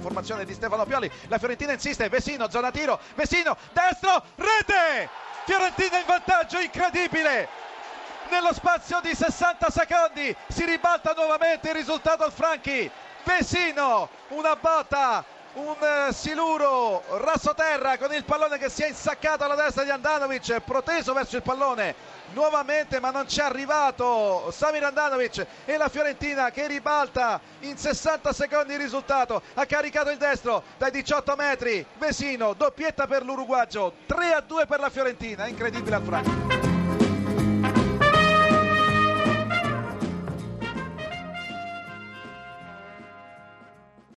formazione di Stefano Pioli. La Fiorentina insiste, Vesino, zona tiro, Vesino, destro, rete! Fiorentina in vantaggio, incredibile! Nello spazio di 60 secondi si ribalta nuovamente il risultato al Franchi. Vesino, una botta un siluro rassoterra con il pallone che si è insaccato alla destra di Andanovic proteso verso il pallone nuovamente ma non ci è arrivato Samir Andanovic e la Fiorentina che ribalta in 60 secondi il risultato. Ha caricato il destro dai 18 metri. Vesino doppietta per l'Uruguagio 3 a 2 per la Fiorentina incredibile al Franco